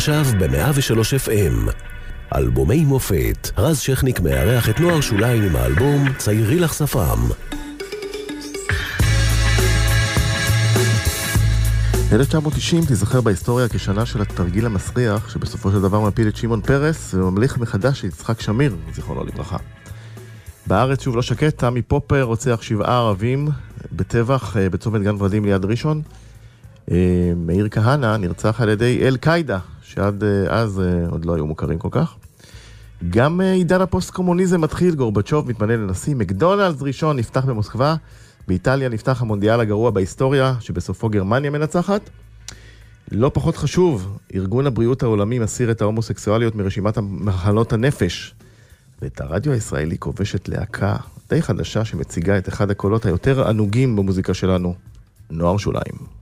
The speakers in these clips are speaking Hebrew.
עכשיו ב-103 FM. אלבומי מופת, רז שכניק מארח את נוער שוליים עם האלבום "ציירי לך שפם". 1990 תיזכר בהיסטוריה כשנה של התרגיל המסריח, שבסופו של דבר מפיל את שמעון פרס וממליך מחדש את יצחק שמיר, זיכרונו לברכה. בארץ שוב לא שקט, תמי פופר רוצח שבעה ערבים בטבח אה, בצומת גן ורדים ליד ראשון. אה, מאיר כהנא נרצח על ידי אל-קאידה, שעד אה, אז עוד לא היו מוכרים כל כך. גם עידן הפוסט-קומוניזם מתחיל, גורבצ'וב מתמנה לנשיא, מקדונלדס ראשון נפתח במוסקבה, באיטליה נפתח המונדיאל הגרוע בהיסטוריה, שבסופו גרמניה מנצחת. לא פחות חשוב, ארגון הבריאות העולמי מסיר את ההומוסקסואליות מרשימת מחלות הנפש. ואת הרדיו הישראלי כובשת להקה די חדשה שמציגה את אחד הקולות היותר ענוגים במוזיקה שלנו, נוער שוליים.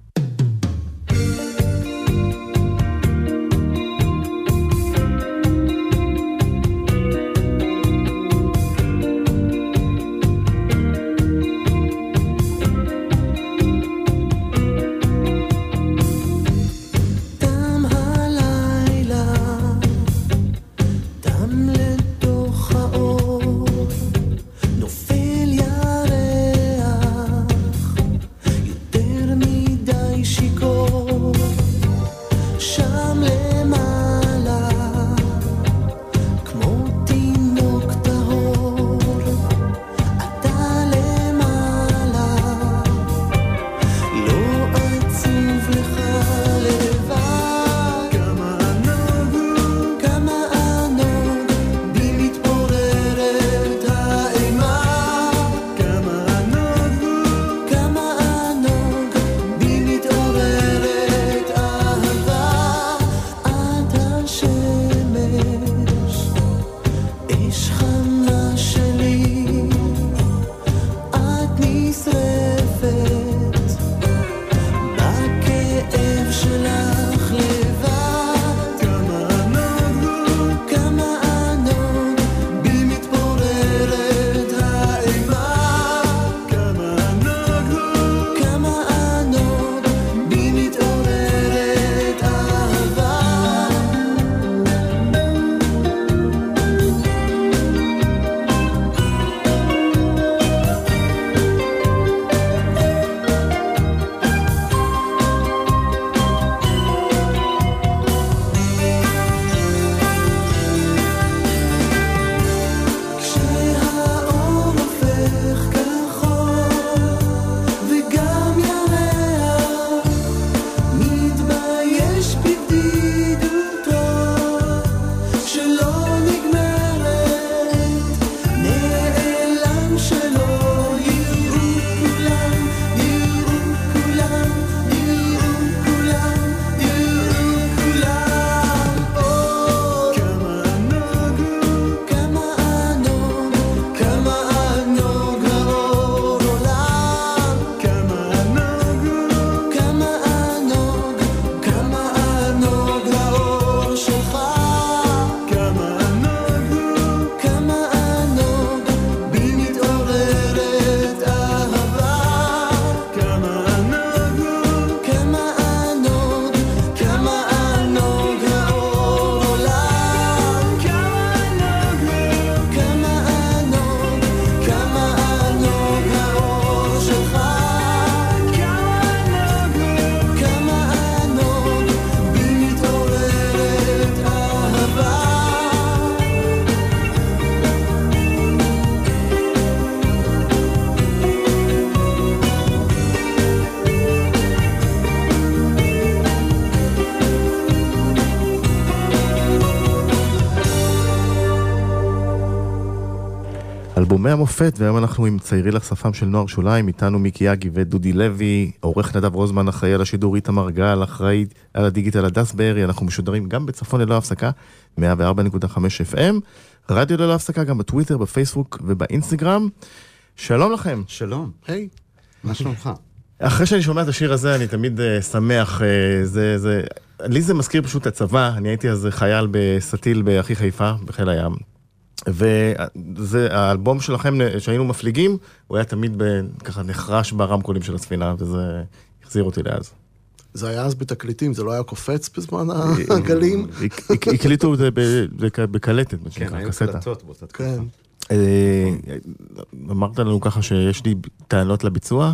אלבומי המופת, והיום אנחנו עם ציירי לך שפם של נוער שוליים, איתנו מיקי יגי ודודי לוי, עורך נדב רוזמן אחראי על השידור איתמר גל, אחראי על הדיגיטל הדס בארי, אנחנו משודרים גם בצפון ללא הפסקה, 104.5 FM, רדיו ללא הפסקה גם בטוויטר, בפייסבוק ובאינסטגרם. שלום לכם. שלום. היי. מה שלומך? אחרי שאני שומע את השיר הזה, אני תמיד uh, שמח, uh, זה, זה, לי זה מזכיר פשוט את הצבא, אני הייתי אז חייל בסטיל באחי חיפה, בחיל הים. וזה, האלבום שלכם, שהיינו מפליגים, הוא היה תמיד ב, ככה נחרש ברמקולים של הספינה, וזה החזיר אותי לאז. זה היה אז בתקליטים, זה לא היה קופץ בזמן הגלים. הקליטו את זה בקלטת, מה כן, שנקרא, היו קסטה. קלטות באותה תקופה. כן. אה, אמרת לנו ככה שיש לי טענות לביצוע?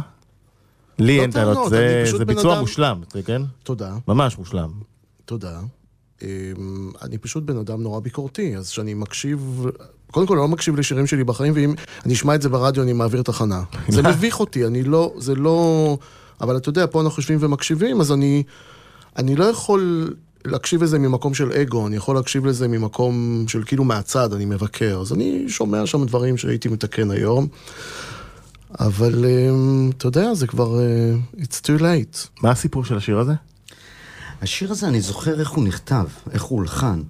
לי לא אין טענות, זה ביצוע מושלם, כן? תודה, ממש מושלם. תודה. אמ, אני פשוט בן אדם נורא ביקורתי, אז כשאני מקשיב... קודם כל, אני לא מקשיב לשירים שלי בחיים, ואם אני אשמע את זה ברדיו, אני מעביר תחנה. זה מביך אותי, אני לא... זה לא... אבל אתה יודע, פה אנחנו יושבים ומקשיבים, אז אני... אני לא יכול להקשיב לזה ממקום של אגו, אני יכול להקשיב לזה ממקום של כאילו מהצד, אני מבקר. אז אני שומע שם דברים שהייתי מתקן היום. אבל אמ, אתה יודע, זה כבר... אה, It's too late. מה הסיפור של השיר הזה? השיר הזה, אני זוכר איך הוא נכתב, איך הוא הולחן.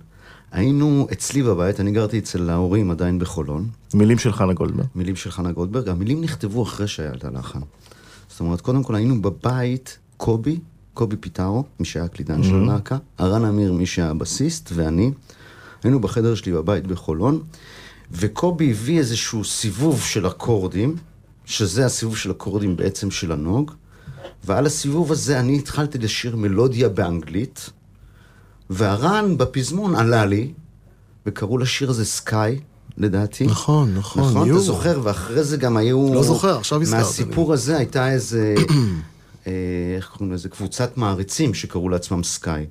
היינו אצלי בבית, אני גרתי אצל ההורים עדיין בחולון, מילים של חנה גולדברג. מילים של חנה גולדברג, המילים נכתבו אחרי שהיה את הלחן. זאת אומרת, קודם כל היינו בבית, קובי, קובי פיטרו, מי שהיה הקלידן של הלהקה, הרן אמיר, מי שהיה הבסיסט, ואני. היינו בחדר שלי בבית בחולון, וקובי הביא איזשהו סיבוב של אקורדים, שזה הסיבוב של אקורדים בעצם של הנוג, ועל הסיבוב הזה אני התחלתי לשיר מלודיה באנגלית, והרן בפזמון עלה לי, וקראו לשיר הזה סקאי, לדעתי. נכון, נכון, נכון, יו. אתה זוכר, ואחרי זה גם היו... לא זוכר, עכשיו הזכרת. מהסיפור הזה הייתה איזה, אה, איך קוראים לזה? קבוצת מעריצים שקראו לעצמם סקאי.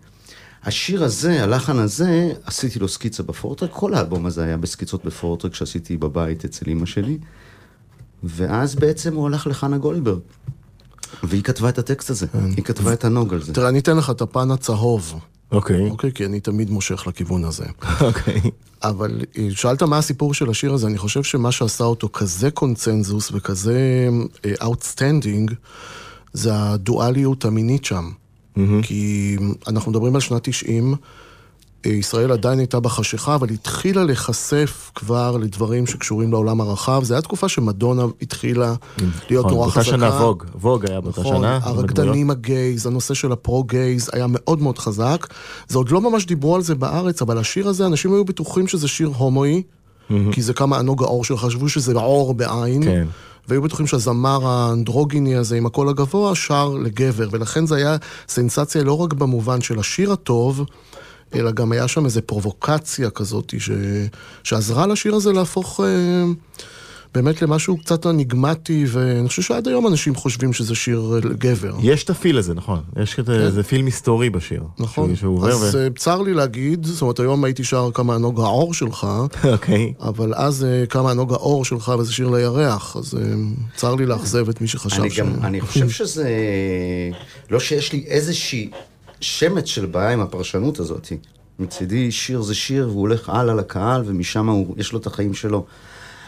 השיר הזה, הלחן הזה, עשיתי לו סקיצה בפורטרק, כל האלבום הזה היה בסקיצות בפורטרק שעשיתי בבית אצל אמא שלי, ואז בעצם הוא הלך לחנה גולדברג. והיא כתבה את הטקסט הזה, כן. היא כתבה את הנוג על זה. תראה, אני אתן לך את הפן הצהוב, אוקיי, אוקיי? כי אני תמיד מושך לכיוון הזה. אוקיי. אבל אה, שאלת מה הסיפור של השיר הזה, אני חושב שמה שעשה אותו כזה קונצנזוס וכזה outstanding, זה הדואליות המינית שם. כי אנחנו מדברים על שנת 90, אה, ישראל עדיין הייתה בחשיכה, אבל התחילה להיחשף כבר לדברים שקשורים לעולם הרחב. זו הייתה תקופה שמדונה התחילה להיות נכון, נורא חזקה. באותה שנה ווג, ווג היה באותה נכון, שנה. הרקדנים הגייז, הנושא של הפרו-גייז היה מאוד מאוד חזק. זה עוד לא ממש דיברו על זה בארץ, אבל השיר הזה, אנשים היו בטוחים שזה שיר הומואי, כי זה כמה ענוג העור שלך, חשבו שזה עור בעין. כן. והיו בטוחים שהזמר האנדרוגיני הזה עם הקול הגבוה שר לגבר, ולכן זה היה סנסציה לא רק במובן של השיר הטוב, אלא גם היה שם איזו פרובוקציה כזאת ש... שעזרה לשיר הזה להפוך אה, באמת למשהו קצת אניגמטי, ואני חושב שעד היום אנשים חושבים שזה שיר אה, גבר. יש את הפיל הזה, נכון. יש את איזה פיל מסתורי בשיר. נכון, שהוא- שהוא אז ו... אה, צר לי להגיד, זאת אומרת היום הייתי שר כמה ענוג העור שלך, אוקיי. אבל אז אה, כמה ענוג העור שלך וזה שיר לירח, אז צר לי לאכזב את מי שחשב אני ש... גם, אני חושב שזה... לא שיש לי איזושהי שמץ של בעיה עם הפרשנות הזאת. מצידי שיר זה שיר, והוא הולך הלאה לקהל, ומשם הוא, יש לו את החיים שלו.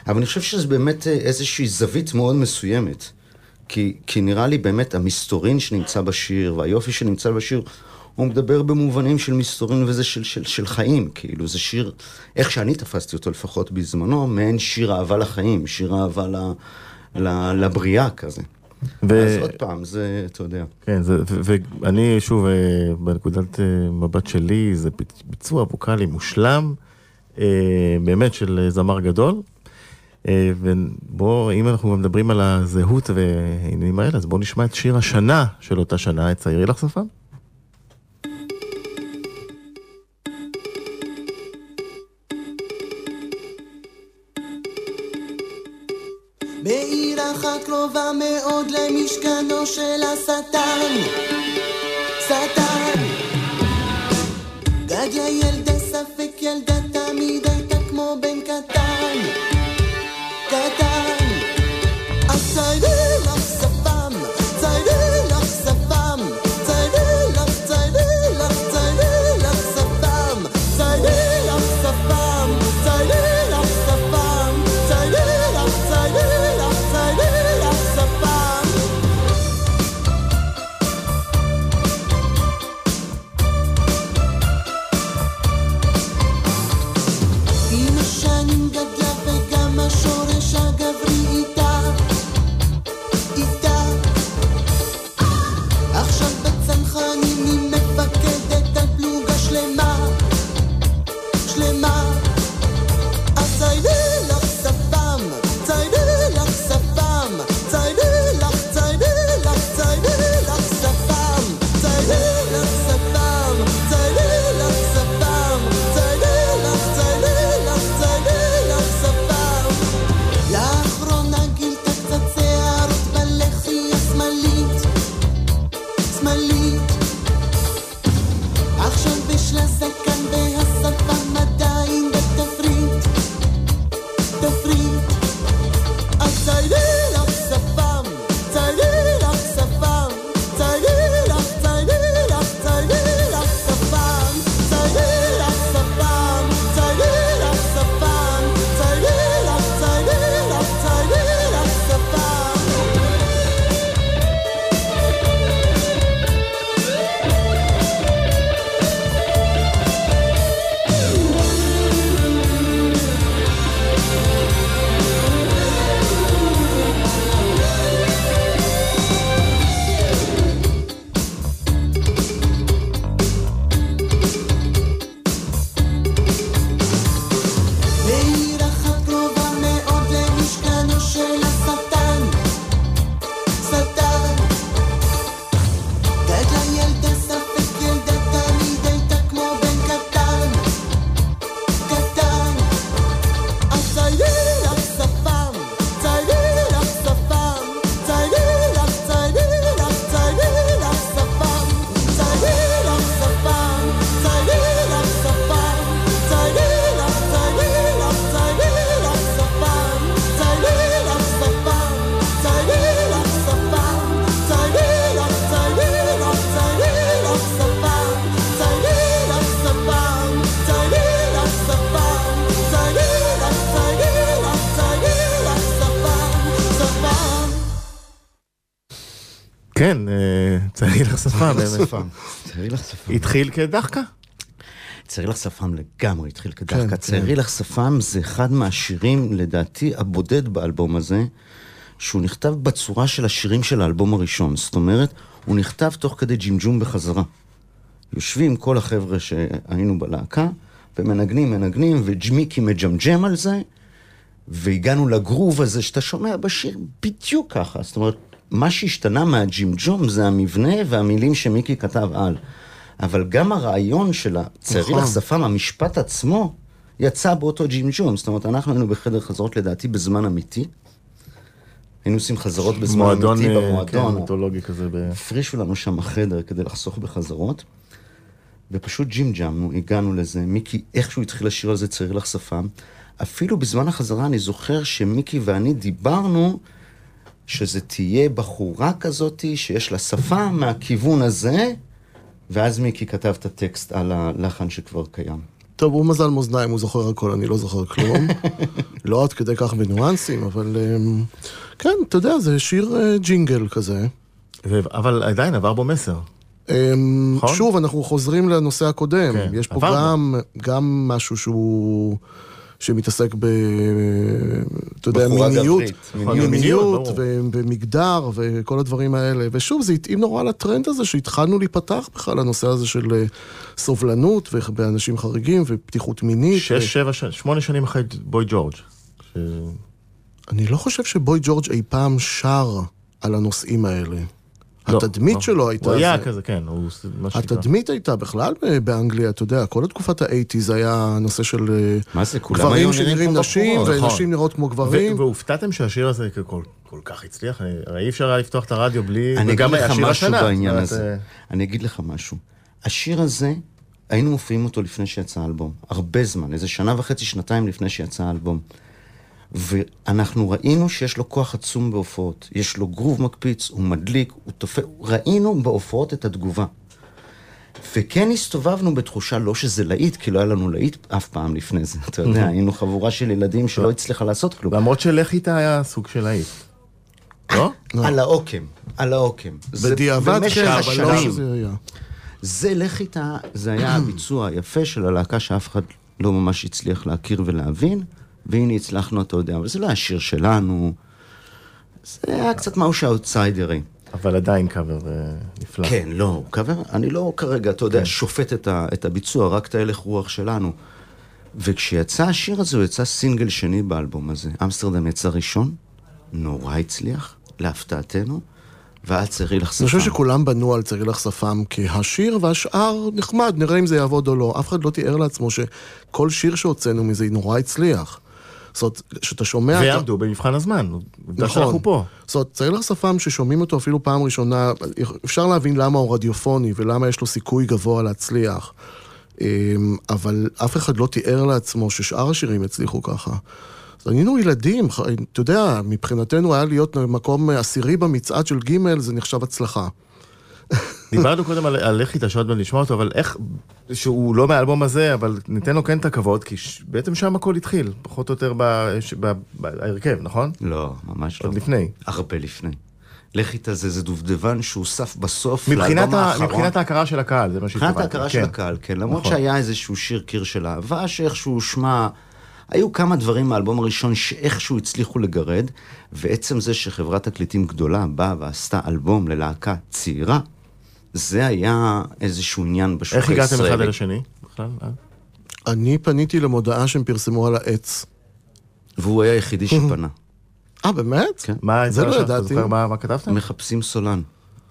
אבל אני חושב שזה באמת אה, איזושהי זווית מאוד מסוימת. כי, כי נראה לי באמת המסתורין שנמצא בשיר, והיופי שנמצא בשיר, הוא מדבר במובנים של מסתורין וזה של, של, של חיים, כאילו זה שיר, איך שאני תפסתי אותו לפחות בזמנו, מעין שיר אהבה לחיים, שיר אהבה ל, ל, לבריאה כזה. ו- אז עוד פעם, זה, אתה יודע. כן, זה- ו- ואני שוב, אה, בנקודת אה, מבט שלי, זה ביצ- ביצוע ווקאלי מושלם, אה, באמת של זמר גדול. ובואו, אם אנחנו מדברים על הזהות והעניינים האלה, אז בואו נשמע את שיר השנה של אותה שנה, את ציירי לך שפם. קרובה מאוד למשכנו של השטן, שטן. גדיה ילדה ספק ילדה לך שפם, באמת. שפם. ציירי לך שפם. התחיל כדחקה. ציירי לך שפם לגמרי התחיל כן, כדחקה. כן. ציירי לך שפם זה אחד מהשירים, לדעתי, הבודד באלבום הזה, שהוא נכתב בצורה של השירים של האלבום הראשון. זאת אומרת, הוא נכתב תוך כדי ג'ימג'ום בחזרה. יושבים כל החבר'ה שהיינו בלהקה, ומנגנים, מנגנים, וג'מיקי מג'מג'ם על זה, והגענו לגרוב הזה שאתה שומע בשיר בדיוק ככה. זאת אומרת, מה שהשתנה מהג'ימג'ום זה המבנה והמילים שמיקי כתב על. אבל גם הרעיון של הציירי נכון. לך שפם, המשפט עצמו, יצא באותו ג'ימג'ום. זאת אומרת, אנחנו היינו בחדר חזרות לדעתי בזמן אמיתי. היינו עושים חזרות בזמן מועדון, אמיתי אה, במועדון. כן, מיתולוגי כזה. ב- הפרישו לנו שם חדר כדי לחסוך בחזרות, ופשוט ג'ימג'מנו, הגענו לזה. מיקי, איכשהו התחיל לשיר על זה צעיר לך שפם. אפילו בזמן החזרה אני זוכר שמיקי ואני דיברנו שזה תהיה בחורה כזאתי שיש לה שפם מהכיוון הזה, ואז מיקי כתב את הטקסט על הלחן שכבר קיים. טוב, הוא מזל מאזניים, הוא זוכר הכל, אני לא זוכר כלום. לא עד כדי כך בניואנסים, אבל אמ, כן, אתה יודע, זה שיר אה, ג'ינגל כזה. אבל עדיין עבר בו מסר. אמ, נכון? שוב, אנחנו חוזרים לנושא הקודם. כן, יש פה גם משהו שהוא... שמתעסק ב... אתה יודע, מיניות, גברית, מיניות. מיניות. ומגדר וכל הדברים האלה. ושוב, זה התאים נורא לטרנד הזה שהתחלנו להיפתח בכלל לנושא הזה של אה, סובלנות ובאנשים חריגים ופתיחות מינית. שש, שבע, שמונה שנים אחרי בוי ג'ורג'. ש- אני לא חושב שבוי ג'ורג' אי פעם שר על הנושאים האלה. לא, התדמית לא. שלו הייתה... הוא היה זה. כזה, כן, הוא. התדמית הייתה בכלל באנגליה, אתה יודע, כל התקופת האייטיז היה נושא של אה, מה זה, כולם היו גברים נראים שנראים כמו נשים, בחורות. נכון. ונשים נראות כמו גברים. ו- והופתעתם שהשיר הזה כל, כל כך הצליח? אני- הרי אי אפשר היה לפתוח את הרדיו בלי... אני אגיד לך משהו השנה, בעניין הזה. אה, אני אגיד לך משהו. השיר הזה, היינו מופיעים אותו לפני שיצא האלבום. הרבה זמן, איזה שנה וחצי, שנתיים לפני שיצא האלבום. ואנחנו ראינו שיש לו כוח עצום בהופעות. יש לו גרוב מקפיץ, הוא מדליק, הוא תופס... ראינו בהופעות את התגובה. וכן הסתובבנו בתחושה לא שזה להיט, כי לא היה לנו להיט אף פעם לפני זה. אתה יודע, היינו חבורה של ילדים שלא הצליחה לעשות כלום. למרות שלך איתה היה סוג של להיט. לא? על העוקם, על העוקם. בדיעבד כן, אבל לא. שזה היה. זה לך איתה, זה היה הביצוע היפה של הלהקה שאף אחד לא ממש הצליח להכיר ולהבין, והנה הצלחנו, אתה יודע, אבל זה לא היה שיר שלנו, זה היה קצת משהו שהאוטסיידרי. אבל עדיין קאבר אה, נפלא. כן, לא, הוא קבר, אני לא כרגע, אתה יודע, שופט את, ה, את הביצוע, רק את ההלך רוח שלנו. וכשיצא השיר הזה, הוא יצא סינגל שני באלבום הזה. אמסטרדם יצא ראשון, נורא הצליח, להפתעתנו, ואז צריך לך אני חושב שפם. שכולם בנו על צרי לך שפם כהשיר, והשאר נחמד, נראה אם זה יעבוד או לא. אף אחד לא תיאר לעצמו שכל שיר שהוצאנו מזה נורא הצליח. זאת אומרת, כשאתה שומע... אתה- ועמדו במבחן הזמן. עובדה נכון. שאנחנו פה. זאת אומרת, צעיר לך שפם ששומעים אותו אפילו פעם ראשונה, אפשר להבין למה הוא רדיופוני ולמה יש לו סיכוי גבוה להצליח. אמ, אבל אף אחד לא תיאר לעצמו ששאר השירים יצליחו ככה. אז היינו ילדים, אתה יודע, מבחינתנו היה להיות מקום עשירי במצעד של ג' זה נחשב הצלחה. דיברנו קודם על, על איך שעוד מעט נשמע אותו, אבל איך, שהוא לא מהאלבום הזה, אבל ניתן לו כן את הכבוד, כי ש... בעצם שם הכל התחיל, פחות או יותר בהרכב, נכון? לא, ממש לא. עוד לפני. הרבה לפני. לך איתה זה, זה דובדבן שהוסף בסוף לאלבום ה... האחרון. מבחינת ההכרה של הקהל, זה מה שהתכוונתי. מבחינת ההכרה של הקהל, כן. למרות נכון. שהיה איזשהו שיר קיר של אהבה, שאיכשהו שמע... היו כמה דברים מהאלבום הראשון שאיכשהו הצליחו לגרד, ועצם זה שחברת תקליטים גדולה באה ועשתה אלבום ללהקה צעירה, זה היה איזשהו עניין בשוק איך הישראלי. הגעתם אחד אל השני? בכלל? אה? אני פניתי למודעה שהם פרסמו על העץ. והוא היה היחידי שפנה. אה, באמת? כן. מה זה לא ידעתי. זוכר מה, מה כתבתם? מחפשים סולן.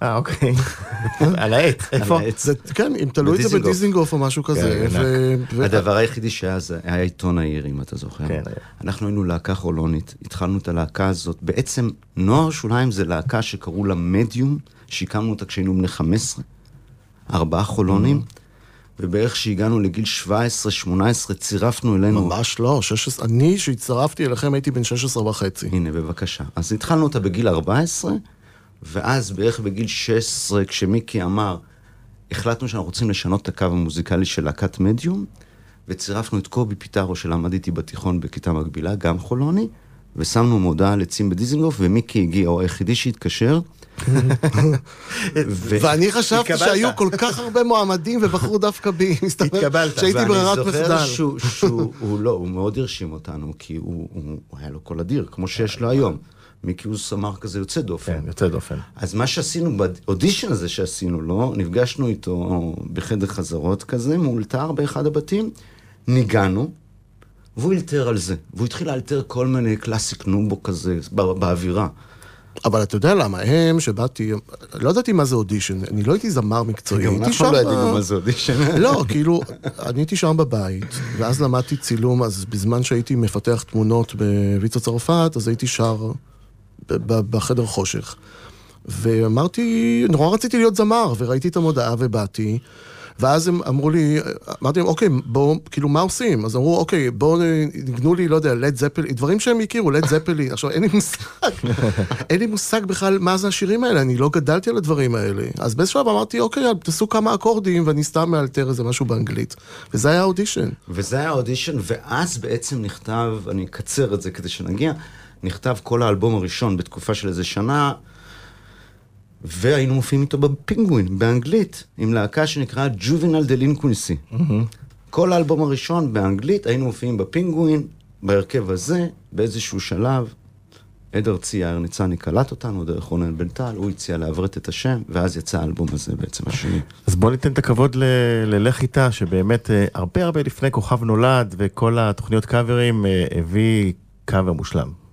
אה, אוקיי. על העץ, איפה? על העץ. זה, כן, אם תלו את זה בדיזינגוף. או משהו כזה. כן. הדבר היחידי שהיה זה היה עיתון העיר, אם אתה זוכר. כן. אנחנו היינו להקה חולונית, התחלנו את הלהקה הזאת. בעצם, נוער שוליים זה להקה שקראו לה מדיום, שהקמנו אותה כשהיינו בני 15, ארבעה חולונים, ובערך כשהגענו לגיל 17-18 צירפנו אלינו... ממש לא, 16, אני שהצטרפתי אליכם הייתי בן 16 וחצי. הנה, בבקשה. אז התחלנו אותה בגיל 14, ואז בערך בגיל 16, כשמיקי אמר, החלטנו שאנחנו רוצים לשנות את הקו המוזיקלי של להקת מדיום, וצירפנו את קובי פיטרו שלמד איתי בתיכון בכיתה מקבילה, גם חולוני, ושמנו מודעה על עצים בדיזינגוף, ומיקי הגיע, הוא היחידי שהתקשר. ואני חשבתי. שהיו כל כך הרבה מועמדים ובחרו דווקא בי. מסתבר. שהייתי ברירת ואני מחדל. זוכר שהוא, שהוא הוא לא, הוא מאוד הרשים אותנו, כי הוא, היה לו קול אדיר, כמו שיש לו היום. מיקי הוא זמר כזה יוצא דופן. כן, יוצא דופן. אז מה שעשינו באודישן הזה שעשינו לו, נפגשנו איתו בחדר חזרות כזה, מאולתר באחד הבתים, ניגנו, והוא אלתר על זה. והוא התחיל לאלתר כל מיני Classix Nouveaux כזה, בא- באווירה. אבל אתה יודע למה, הם, שבאתי, לא ידעתי מה זה אודישן, אני לא הייתי זמר מקצועי, גם הייתי אנחנו לא שם ידענו ב- מה זה אודישן. לא, כאילו, אני הייתי שם בבית, ואז למדתי צילום, אז בזמן שהייתי מפתח תמונות בוויצו צרפת, אז הייתי שר בחדר חושך. ואמרתי, נורא רציתי להיות זמר, וראיתי את המודעה ובאתי. ואז הם אמרו לי, אמרתי להם, אוקיי, בואו, כאילו, מה עושים? אז אמרו, אוקיי, בואו ניגנו לי, לא יודע, לד זפלי, דברים שהם הכירו, לד זפלי. עכשיו, אין לי מושג, אין לי מושג בכלל מה זה השירים האלה, אני לא גדלתי על הדברים האלה. אז באיזשהו שלב אמרתי, אוקיי, תעשו כמה אקורדים, ואני סתם מאלתר איזה משהו באנגלית. וזה היה האודישן. וזה היה האודישן, ואז בעצם נכתב, אני אקצר את זה כדי שנגיע, נכתב כל האלבום הראשון בתקופה של איזה שנה, והיינו מופיעים איתו בפינגווין, באנגלית, עם להקה שנקרא Juvenile Delinquency. כל האלבום הראשון באנגלית, היינו מופיעים בפינגווין, בהרכב הזה, באיזשהו שלב. עד ארצי יאיר ניצני קלט אותנו דרך רונן בן טל, הוא הציע לעברת את השם, ואז יצא האלבום הזה בעצם השני. אז בוא ניתן את הכבוד ללך איתה, שבאמת אה, הרבה הרבה לפני כוכב נולד וכל התוכניות קאברים אה, הביא קאבר מושלם.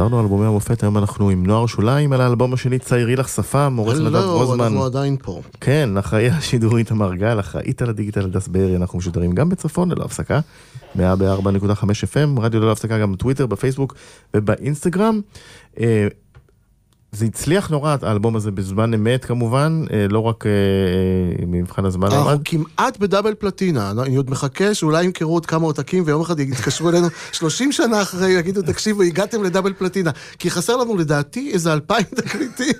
חזרנו על אלבומי המופת, היום אנחנו עם נוער שוליים על האלבום השני ציירי לך שפם, עורך נדב לא, רוזמן. אנחנו עדיין פה. כן, אחראי השידור איתמר גל, אחראית על הדיגיטל הדס בארי, אנחנו משודרים גם בצפון ללא הפסקה, 104.5 FM, רדיו ללא הפסקה גם בטוויטר, בפייסבוק ובאינסטגרם. אה, זה הצליח נורא, האלבום הזה בזמן אמת כמובן, אה, לא רק אה, אה, במבחן הזמן אנחנו עמד. כמעט בדאבל פלטינה, אני עוד מחכה שאולי ימכרו עוד כמה עותקים ויום אחד יתקשרו אלינו 30 שנה אחרי, יגידו תקשיבו, הגעתם לדאבל פלטינה. כי חסר לנו לדעתי איזה אלפיים תקליטים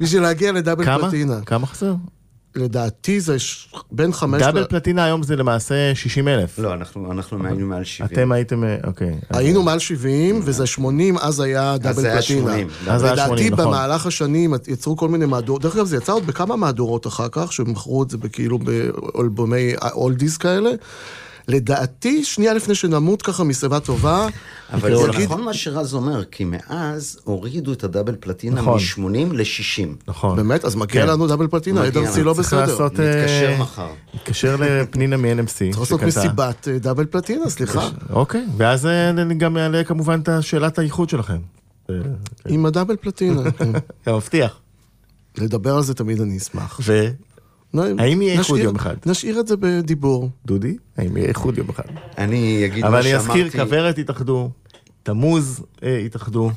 בשביל להגיע לדאבל כמה? פלטינה. כמה חסר? לדעתי זה ש- בין חמש... דאבל ל- פלטינה היום זה למעשה 60 אלף. לא, אנחנו אנחנו היינו מעל 70. אתם הייתם, אה, אוקיי. היינו מעל 70 וזה 80, אז היה דאבל זה היה פלטינה. 80. אז זה היה 80, לדעתי נכון. במהלך השנים יצרו כל מיני מהדורות, דרך אגב זה יצא עוד בכמה מהדורות אחר כך, שמכרו את זה כאילו באלבומי אולדיס כאלה. לדעתי, שנייה לפני שנמות ככה משיבה טובה, אבל זה יגיד- נכון מה שרז אומר, כי מאז הורידו את הדאבל פלטינה נכון. מ-80 ל-60. נכון. באמת, אז מגיע כן. לנו דאבל פלטינה, מגיע עדן סי לנו. לא צריך בסדר. לעשות... אה, נתקשר מחר. נתקשר לפנינה מ-NMC. צריך לעשות מסיבת אה, דאבל פלטינה, סליחה. אוקיי, ואז אה, אני גם אעלה כמובן את שאלת האיחוד שלכם. אה, עם הדאבל פלטינה. כן. אתה מבטיח. לדבר על זה תמיד אני אשמח. נו, האם יהיה איחוד יום אחד? נשאיר את זה בדיבור. האם יהיה איחוד יום אחד? אני אגיד אבל מה אני אזכיר, שאמרתי. כוורת התאחדו, תמוז אה, התאחדו,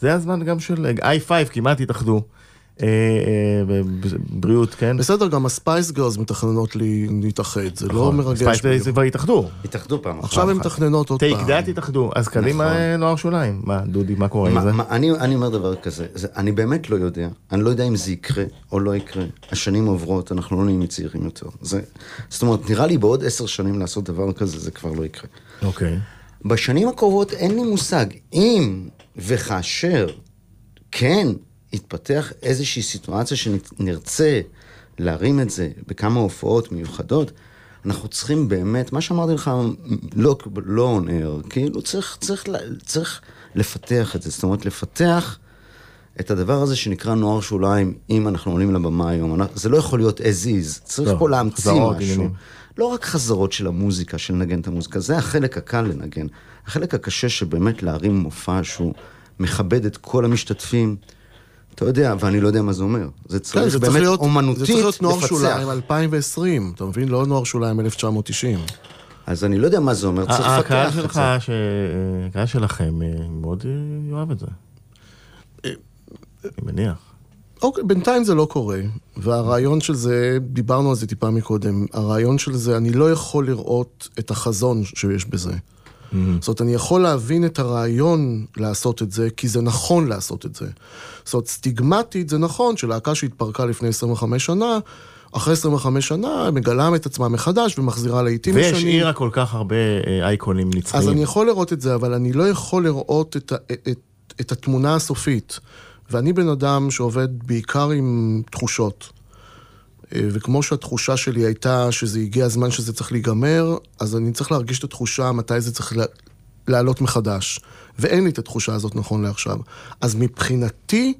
זה הזמן גם של i5 כמעט התאחדו. אה, אה, בבריאות, כן? בסדר, גם הספייס גרס מתכננות לי להתאחד, זה לא נכון, מרגש. ספייס. זה כבר התאחדו. התאחדו פעם אחת. עכשיו הן מתכננות עוד טייק פעם. דאט התאחדו, אז קדימה נכון. אה, נוער שוליים. מה, דודי, מה קורה עם זה? אני, אני אומר דבר כזה, זה, אני באמת לא יודע, אני לא יודע אם זה יקרה או לא יקרה. השנים עוברות, אנחנו לא נהיים צעירים יותר. זה, זאת אומרת, נראה לי בעוד עשר שנים לעשות דבר כזה, זה כבר לא יקרה. אוקיי. בשנים הקרובות אין לי מושג. אם וכאשר כן יתפתח איזושהי סיטואציה שנרצה להרים את זה בכמה הופעות מיוחדות, אנחנו צריכים באמת, מה שאמרתי לך, לא, לא on air, כאילו צריך, צריך, צריך לפתח את זה, זאת אומרת לפתח את הדבר הזה שנקרא נוער שוליים, אם אנחנו עולים לבמה היום, זה לא יכול להיות as is, צריך לא, פה להמציא משהו. עניינים. לא רק חזרות של המוזיקה, של לנגן את המוזיקה, זה החלק הקל לנגן. החלק הקשה שבאמת להרים מופע שהוא מכבד את כל המשתתפים, אתה יודע, ואני לא יודע מה זה אומר. זה כן, צריך זה צריך באמת להיות, אומנותית זה צריך להיות נוער לפצח. שוליים 2020, אתה מבין? לא נוער שוליים 1990. אז אני לא יודע מה זה אומר, צריך לפתח הקהל את שלך, זה. ש- הקהל שלכם אה, מאוד אה, יאהב את זה. אני מניח. אוקיי, בינתיים זה לא קורה, והרעיון של זה, דיברנו על זה טיפה מקודם, הרעיון של זה, אני לא יכול לראות את החזון שיש בזה. זאת אומרת, אני יכול להבין את הרעיון לעשות את זה, כי זה נכון לעשות את זה. זאת אומרת, סטיגמטית זה נכון שלהקה שהתפרקה לפני 25 שנה, אחרי 25 שנה מגלה את עצמה מחדש ומחזירה לעיתים ישנים. והשאירה כל כך הרבה אה, אייקונים נצחיים. אז אני יכול לראות את זה, אבל אני לא יכול לראות את, ה, את, את התמונה הסופית. ואני בן אדם שעובד בעיקר עם תחושות. אה, וכמו שהתחושה שלי הייתה שזה הגיע הזמן שזה צריך להיגמר, אז אני צריך להרגיש את התחושה מתי זה צריך לעלות מחדש. ואין לי את התחושה הזאת נכון לעכשיו. אז מבחינתי,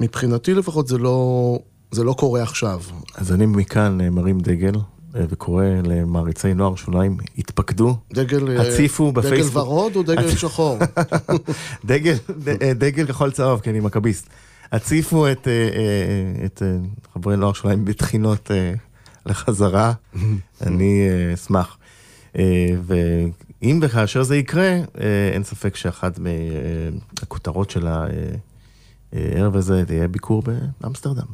מבחינתי לפחות זה לא, זה לא קורה עכשיו. אז אני מכאן מרים דגל אה, וקורא למעריצי נוער שוליים, התפקדו, דגל... אה, הציפו בפייסבוק. דגל ורוד או דגל שחור? דגל, דגל כחול צהוב, כי אני מכביסט. הציפו את, אה, אה, את אה, חברי נוער שלהם בתחינות לחזרה, אני אשמח. ואם וכאשר זה יקרה, אין ספק שאחת מהכותרות של הערב הזה תהיה ביקור באמסטרדם.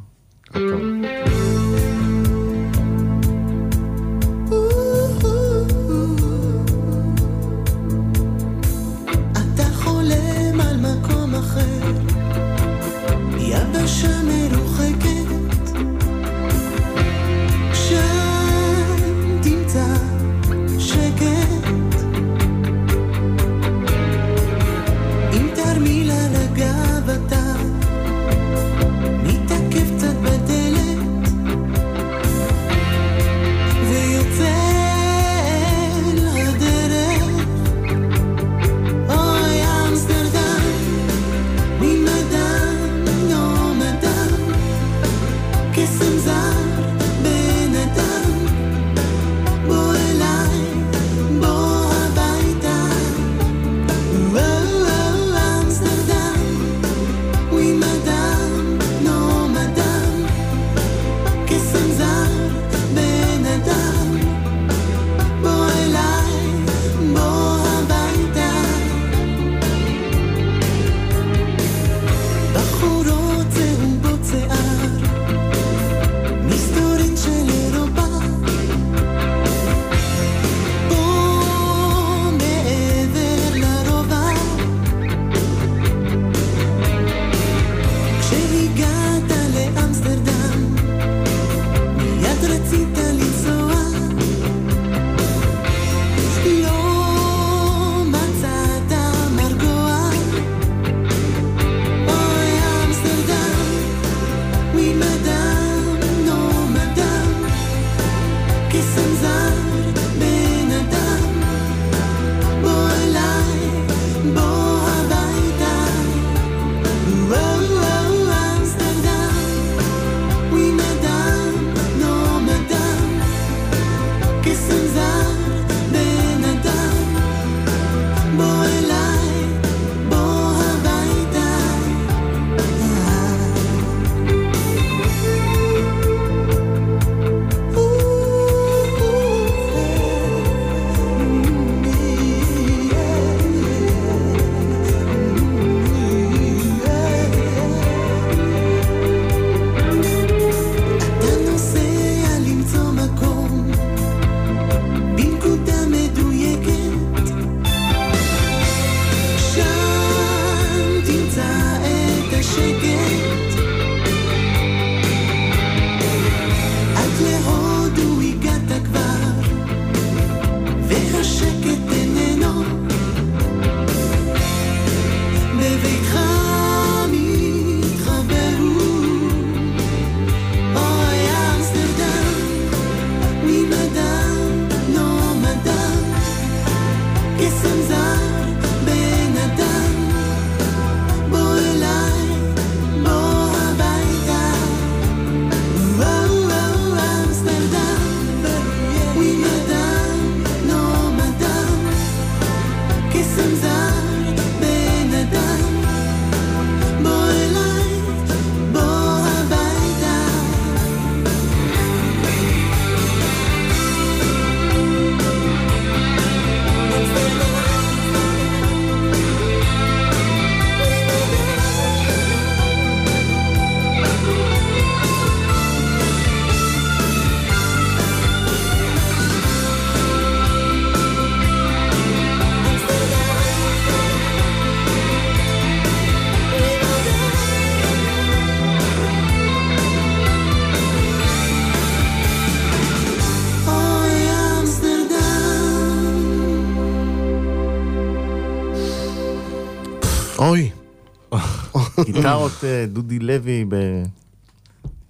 גיטרות אה, דודי לוי ב...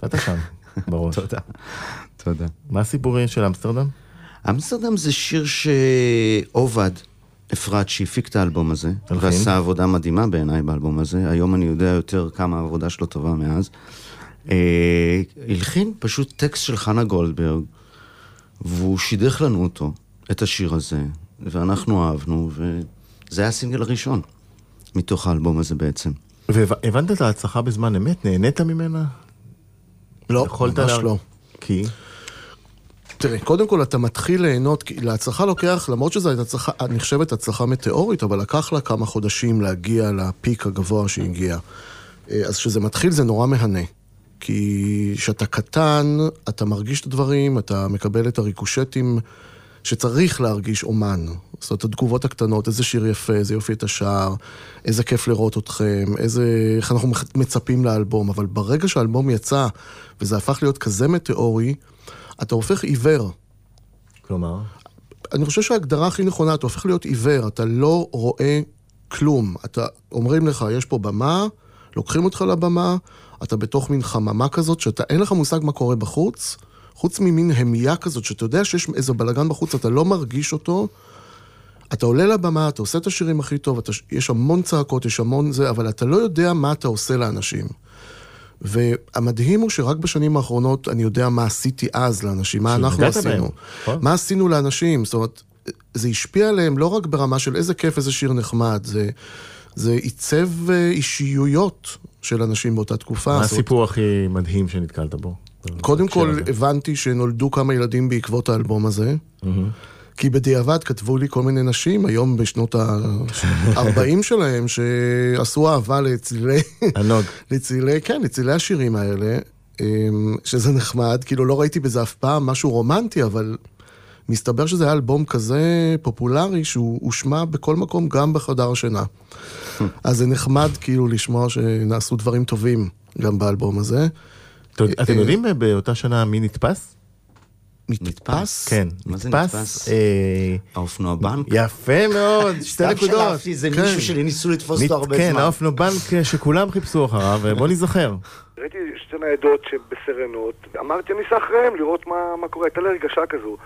אתה שם, בראש. תודה. תודה. מה הסיפורים של אמסטרדם? אמסטרדם זה שיר שעובד, אפרת, שהפיק את האלבום הזה. ועשה עבודה מדהימה בעיניי באלבום הזה. היום אני יודע יותר כמה העבודה שלו טובה מאז. אה, הלחין פשוט טקסט של חנה גולדברג, והוא שידך לנו אותו, את השיר הזה, ואנחנו אהבנו, וזה היה הסינגל הראשון מתוך האלבום הזה בעצם. והבנת את ההצלחה בזמן אמת? נהנית ממנה? לא, ממש לה- לא. כי? תראה, קודם כל אתה מתחיל ליהנות, כי להצלחה לוקח, למרות שזו הייתה הצלחה, נחשבת הצלחה מטאורית, אבל לקח לה כמה חודשים להגיע לפיק הגבוה שהיא הגיעה. אה, אז כשזה מתחיל זה נורא מהנה. כי כשאתה קטן, אתה מרגיש את הדברים, אתה מקבל את הריקושטים שצריך להרגיש אומן. זאת אומרת, התגובות הקטנות, איזה שיר יפה, איזה יופי אתה שר, איזה כיף לראות אתכם, איזה... איך אנחנו מצפים לאלבום. אבל ברגע שהאלבום יצא, וזה הפך להיות כזה מטאורי, אתה הופך עיוור. כלומר? אני חושב שההגדרה הכי נכונה, אתה הופך להיות עיוור, אתה לא רואה כלום. אתה, אומרים לך, יש פה במה, לוקחים אותך לבמה, אתה בתוך מין חממה כזאת, שאתה, אין לך מושג מה קורה בחוץ, חוץ ממין המייה כזאת, שאתה יודע שיש איזה בלאגן בחוץ, אתה לא מרגיש אותו. אתה עולה לבמה, אתה עושה את השירים הכי טוב, אתה, יש המון צעקות, יש המון זה, אבל אתה לא יודע מה אתה עושה לאנשים. והמדהים הוא שרק בשנים האחרונות אני יודע מה עשיתי אז לאנשים, מה אנחנו בהם, עשינו. נכון. מה עשינו לאנשים, זאת אומרת, זה השפיע עליהם לא רק ברמה של איזה כיף, איזה שיר נחמד, זה, זה עיצב אה, אישיויות של אנשים באותה תקופה. מה הסיפור הכי מדהים שנתקלת בו? קודם כל הזה? הבנתי שנולדו כמה ילדים בעקבות האלבום הזה. כי בדיעבד כתבו לי כל מיני נשים, היום בשנות ה-40 שלהם, שעשו אהבה לצלילי... ענוג. לצלילי, כן, לצלילי השירים האלה, אמ, שזה נחמד, כאילו לא ראיתי בזה אף פעם משהו רומנטי, אבל מסתבר שזה היה אלבום כזה פופולרי שהוא הושמע בכל מקום, גם בחדר השינה. אז זה נחמד כאילו לשמוע שנעשו דברים טובים גם באלבום הזה. אתם אה, יודעים באותה שנה מי נתפס? נתפס? כן, מה זה נתפס. נתפס? אה, האופנוע בנק? יפה מאוד, שתי סתם נקודות. שלפתי, זה כן. מישהו שניסו לתפוס אותו הרבה כן, זמן. האופנובנק אה, שכולם חיפשו אחריו, אה, בוא נזכר. ראיתי שתי ניידות שבסרנות, אמרתי אני אסע אחריהם לראות מה, מה קורה, הייתה לי הרגשה כזו.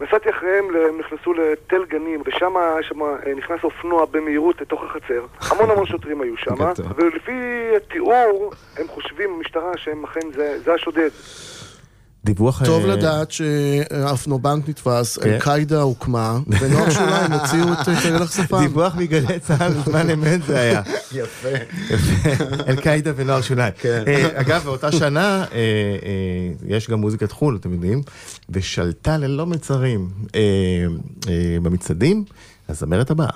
נסעתי אחריהם, הם נכנסו לתל גנים, ושם שם אה, נכנס אופנוע במהירות לתוך החצר. המון המון שוטרים היו שם. ולפי התיאור, הם חושבים, המשטרה, שהם אכן זה, זה השודד. דיווח... טוב אה, לדעת שאפנובנק נתפס, כן. אל-קאעידה הוקמה, ונוער שוליים הוציאו את אה, תלך שפם. דיווח מגלי צה"ל בזמן אמת זה היה. יפה. אל-קאעידה ונוער שוליים. כן. אה, אגב, באותה שנה אה, אה, יש גם מוזיקת חו"ל, אתם יודעים, ושלטה ללא מצרים אה, אה, במצעדים, הזמרת הבאה.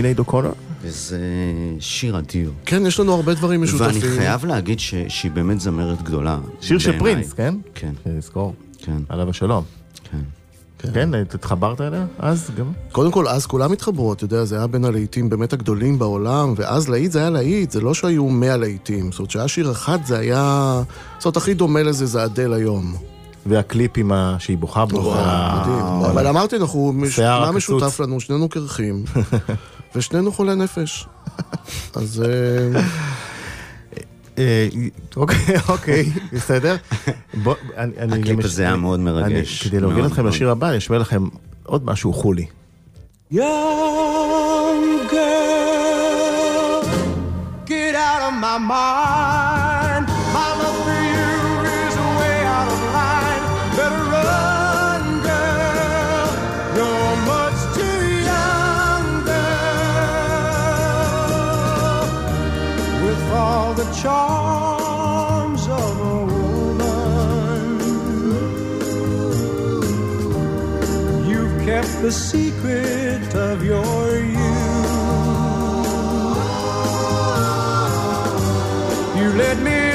לשינייד אוקונר? וזה שיר אדיר. כן, יש לנו הרבה דברים משותפים. ואני חייב להגיד ש- שהיא באמת זמרת גדולה. שיר של. פרינס, כן? כן, תזכור, כן, עליו השלום. כן. כן, התחברת אליה אז גם? קודם כל, אז כולם התחברו, אתה יודע, זה היה בין הלהיטים באמת הגדולים בעולם, ואז להיט זה היה להיט, זה לא שהיו מאה להיטים. זאת אומרת, שהיה שיר אחד זה היה... זאת אומרת, הכי דומה לזה זה אדל היום. והקליפ עם ה... שהיא בוכה בו. אבל אמרתי, אנחנו, מש- שיער מה. משותף לנו? שנינו קרחים, ושנינו חולי נפש. אז אה, אה, אוקיי, אוקיי, בסדר. הקליפ הזה היה מאוד מרגש. כדי להוביל אתכם. לשיר הבא, אני אשמיע לכם עוד משהו חולי. Young girl, get out of my mind. Charms of a woman. You've kept the secret of your youth. You let me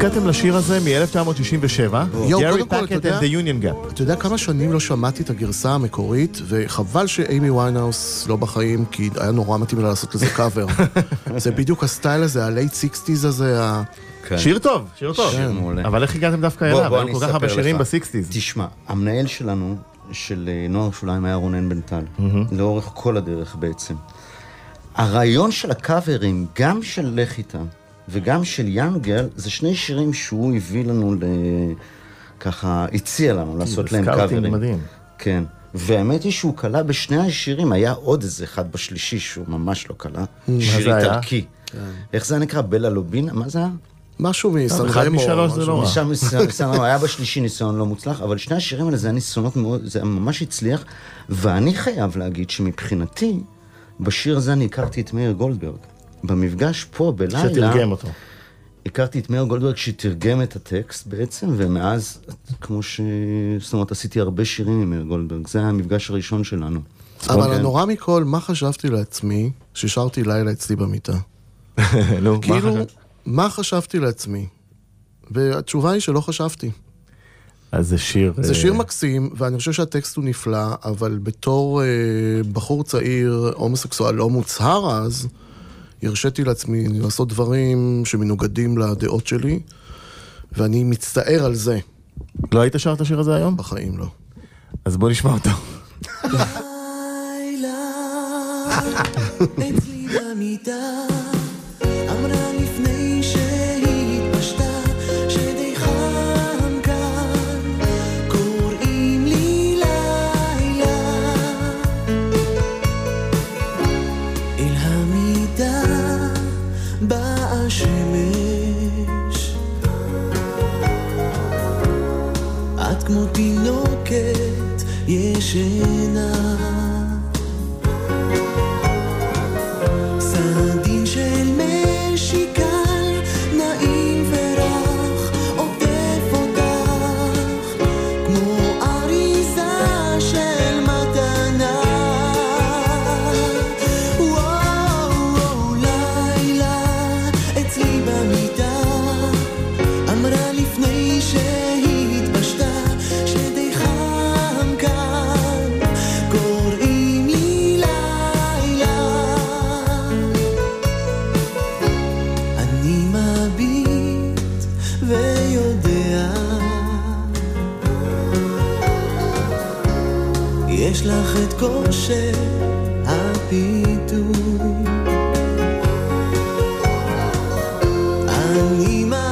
הגעתם לשיר הזה מ-1967? יואו, גרי יודע- and the Union Gap. אתה יודע כמה שנים לא שמעתי את הגרסה המקורית, וחבל שאיימי ויינהאוס לא בחיים, כי היה נורא מתאים לה לעשות לזה קאבר. זה בדיוק הסטייל הזה, ה-late 60's הזה, ה... כן. שיר טוב, שיר טוב. שיר מעולה. אבל איך הגעתם דווקא אליו? היו אני כל כך הרבה אספר שירים לך. ב sixties. תשמע, המנהל שלנו, של אה, נוער שוליים, היה רונן בן טל. לאורך כל הדרך בעצם. הרעיון של הקאברים, גם של לך איתם וגם של Young Girl, זה שני שירים שהוא הביא לנו ל... ככה, הציע לנו לעשות להם scouting קאברים. מדהים. כן. והאמת היא שהוא קלע בשני השירים, היה עוד איזה אחד בשלישי שהוא ממש לא קלע. שיר זה היה? איטלקי. איך זה נקרא? בלה לובינה? מה זה היה? משהו מסן אחד. משלוש זה. לא רע. ניסיון, היה בשלישי ניסיון לא מוצלח, אבל שני השירים האלה זה היה ניסיונות מאוד, זה ממש הצליח, ואני חייב להגיד שמבחינתי, בשיר הזה אני הכרתי את מאיר גולדברג. במפגש פה בלילה, שתרגם אותו. הכרתי את מאיר גולדברג שתרגם את הטקסט בעצם, ומאז, כמו ש... זאת אומרת, עשיתי הרבה שירים עם מאיר גולדברג, זה היה המפגש הראשון שלנו. אבל כן. הנורא מכל, מה חשבתי לעצמי ששרתי לילה אצלי במיטה? נו, כאילו? מה חשבתי לעצמי? והתשובה היא שלא חשבתי. אז זה שיר... זה אה, שיר מקסים, ואני חושב שהטקסט הוא נפלא, אבל בתור אה, בחור צעיר, הומוסקסואל לא מוצהר אז, הרשיתי לעצמי לעשות דברים שמנוגדים לדעות שלי, ואני מצטער על זה. לא היית שר את השיר הזה היום? בחיים לא. אז בוא נשמע אותו. לילה אצלי במיטה אני מביט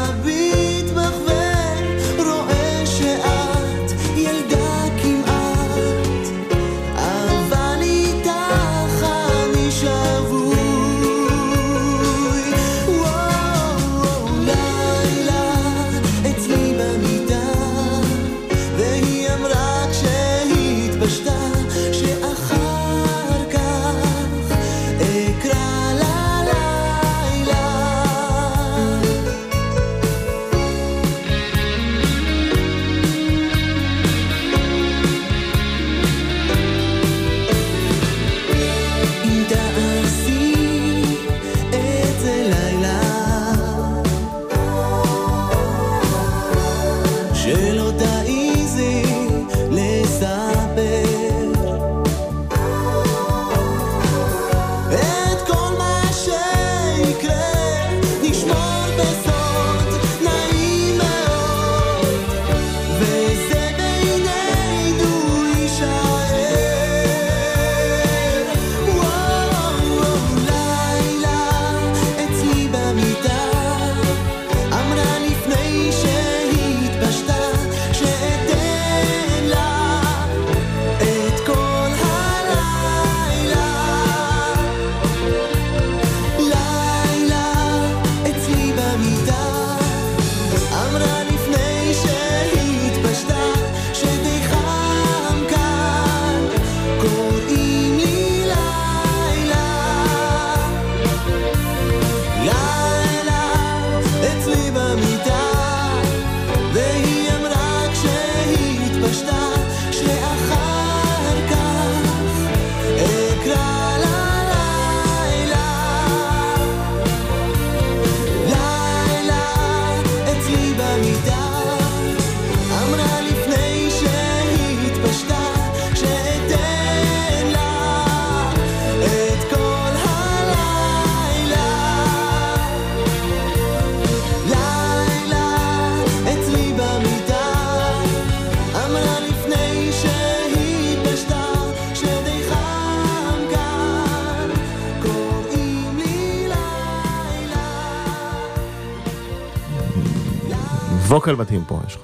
ווקל מדהים פה יש לך.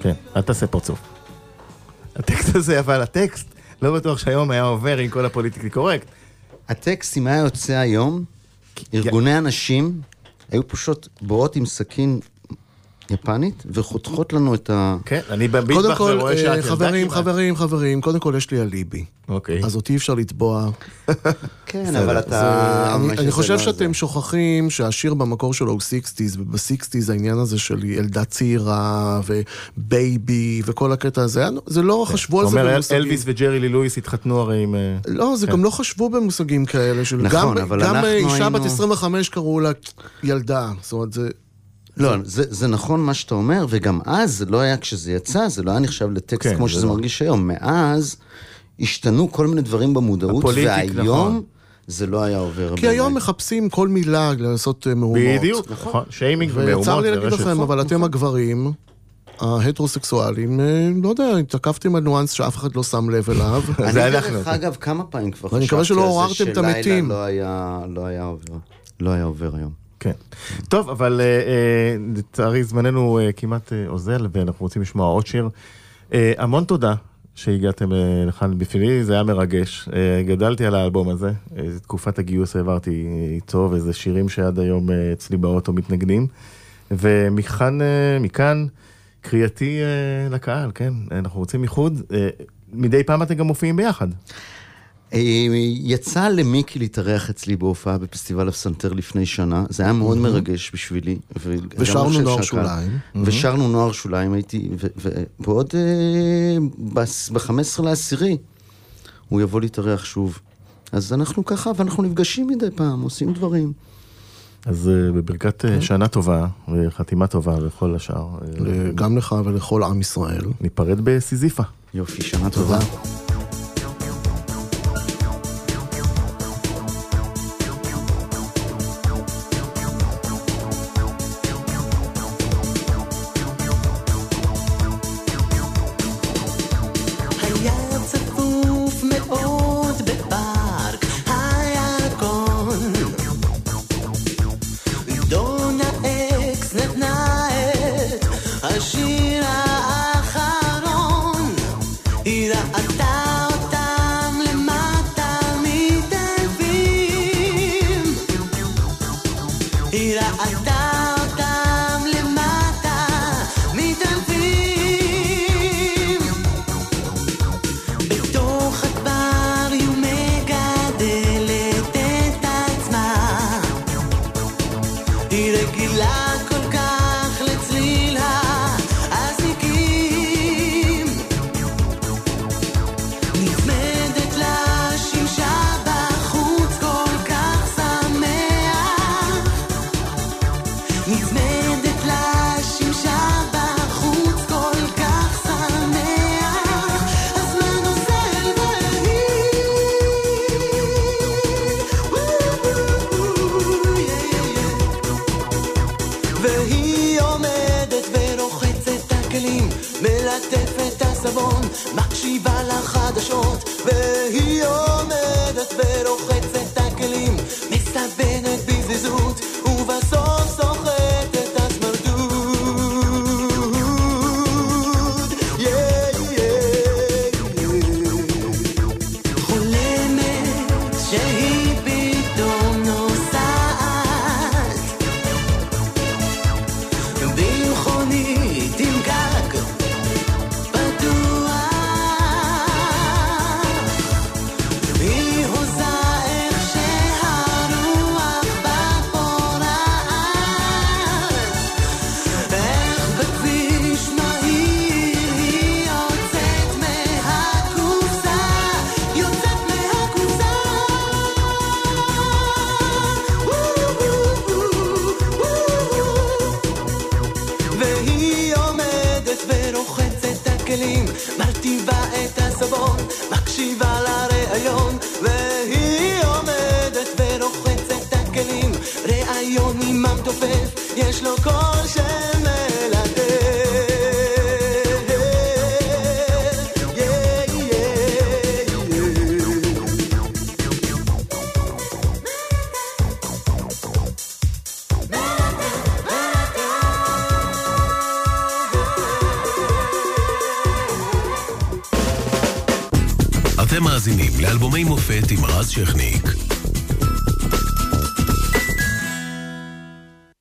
כן, אל תעשה פרצוף. הטקסט הזה, אבל הטקסט, לא בטוח שהיום היה עובר עם כל הפוליטיקלי קורקט. הטקסט, אם היה יוצא היום, ארגוני הנשים היו פשוט באות עם סכין יפנית וחותכות לנו את ה... כן, אני כל, ורואה שאת אה, ילדה חברים, כמעט. חברים, חברים, קודם כל יש לי אליבי. אוקיי. אז אותי אי אפשר לתבוע. כן, אבל אתה... אני- חושב לא שאתם. שוכחים שהשיר במקור שלו הוא 60's, וב-60's העניין הזה של ילדה צעירה, ו baby, וכל הקטע הזה, זה לא חשבו על זה במושגים. אלוויס וג'רי לי לואיס התחתנו הרי עם... אה, לא, זה כן. גם לא חשבו במושגים כאלה. נכון, גם- אבל גם אנחנו אישה בת היינו- 25 קראו לה ילדה. זאת אומרת, זה... לא, זה, זה נכון מה שאתה אומר, וגם אז זה לא היה כשזה יצא, זה לא היה נחשב לטקסט כן, כמו זה שזה לא. מרגיש היום. מאז השתנו כל מיני דברים במודעות, ה politic, והיום נכון. זה לא היה עובר. כי היום באמת. מחפשים כל מילה לעשות אה, מהומות. בדיוק, נכון. שיימינג ומהומות וצר לי זה להגיד לכם, folks. אבל אתם הגברים, ההטרוסקסואלים, אה, לא יודע, התעכבתם על ניואנס שאף אחד לא שם לב אליו. אני זה דרך אנחנו. אגב כמה פעמים כבר חשבתי על זה שלילה. לא היה, לא היה עובר. לא היה עובר היום. כן. טוב, אבל אה, אה, לצערי זמננו אה, כמעט אוזל, ואנחנו רוצים לשמוע עוד שיר. המון תודה שהגעתם לכאן בשבילי, זה היה מרגש. גדלתי על האלבום הזה, תקופת הגיוס העברתי איתו, וזה שירים שעד היום אצלי באוטו מתנגנים. ומכאן, מכאן, קריאתי לקהל, כן, אנחנו רוצים איחוד. מדי פעם אתם גם מופיעים ביחד. אה, יצא למיקי להתארח אצלי בהופעה בפסטיבל הפסנתר לפני שנה, זה היה מאוד מרגש בשבילי. וגם ושרנו נוער שוליים. ושרנו נוער שוליים, הייתי, ו- ובעוד, ב-15 לעשירי, הוא יבוא להתארח שוב. אז אנחנו ככה, ואנחנו נפגשים מדי פעם, עושים דברים. אז אה, בברכת אה, שנה טובה וחתימה טובה לכל השאר. אה, גם לך ולכל עם ישראל. ניפרד בסיזיפה. יופי, שנה טובה. היה Binnen deze zoet. אתם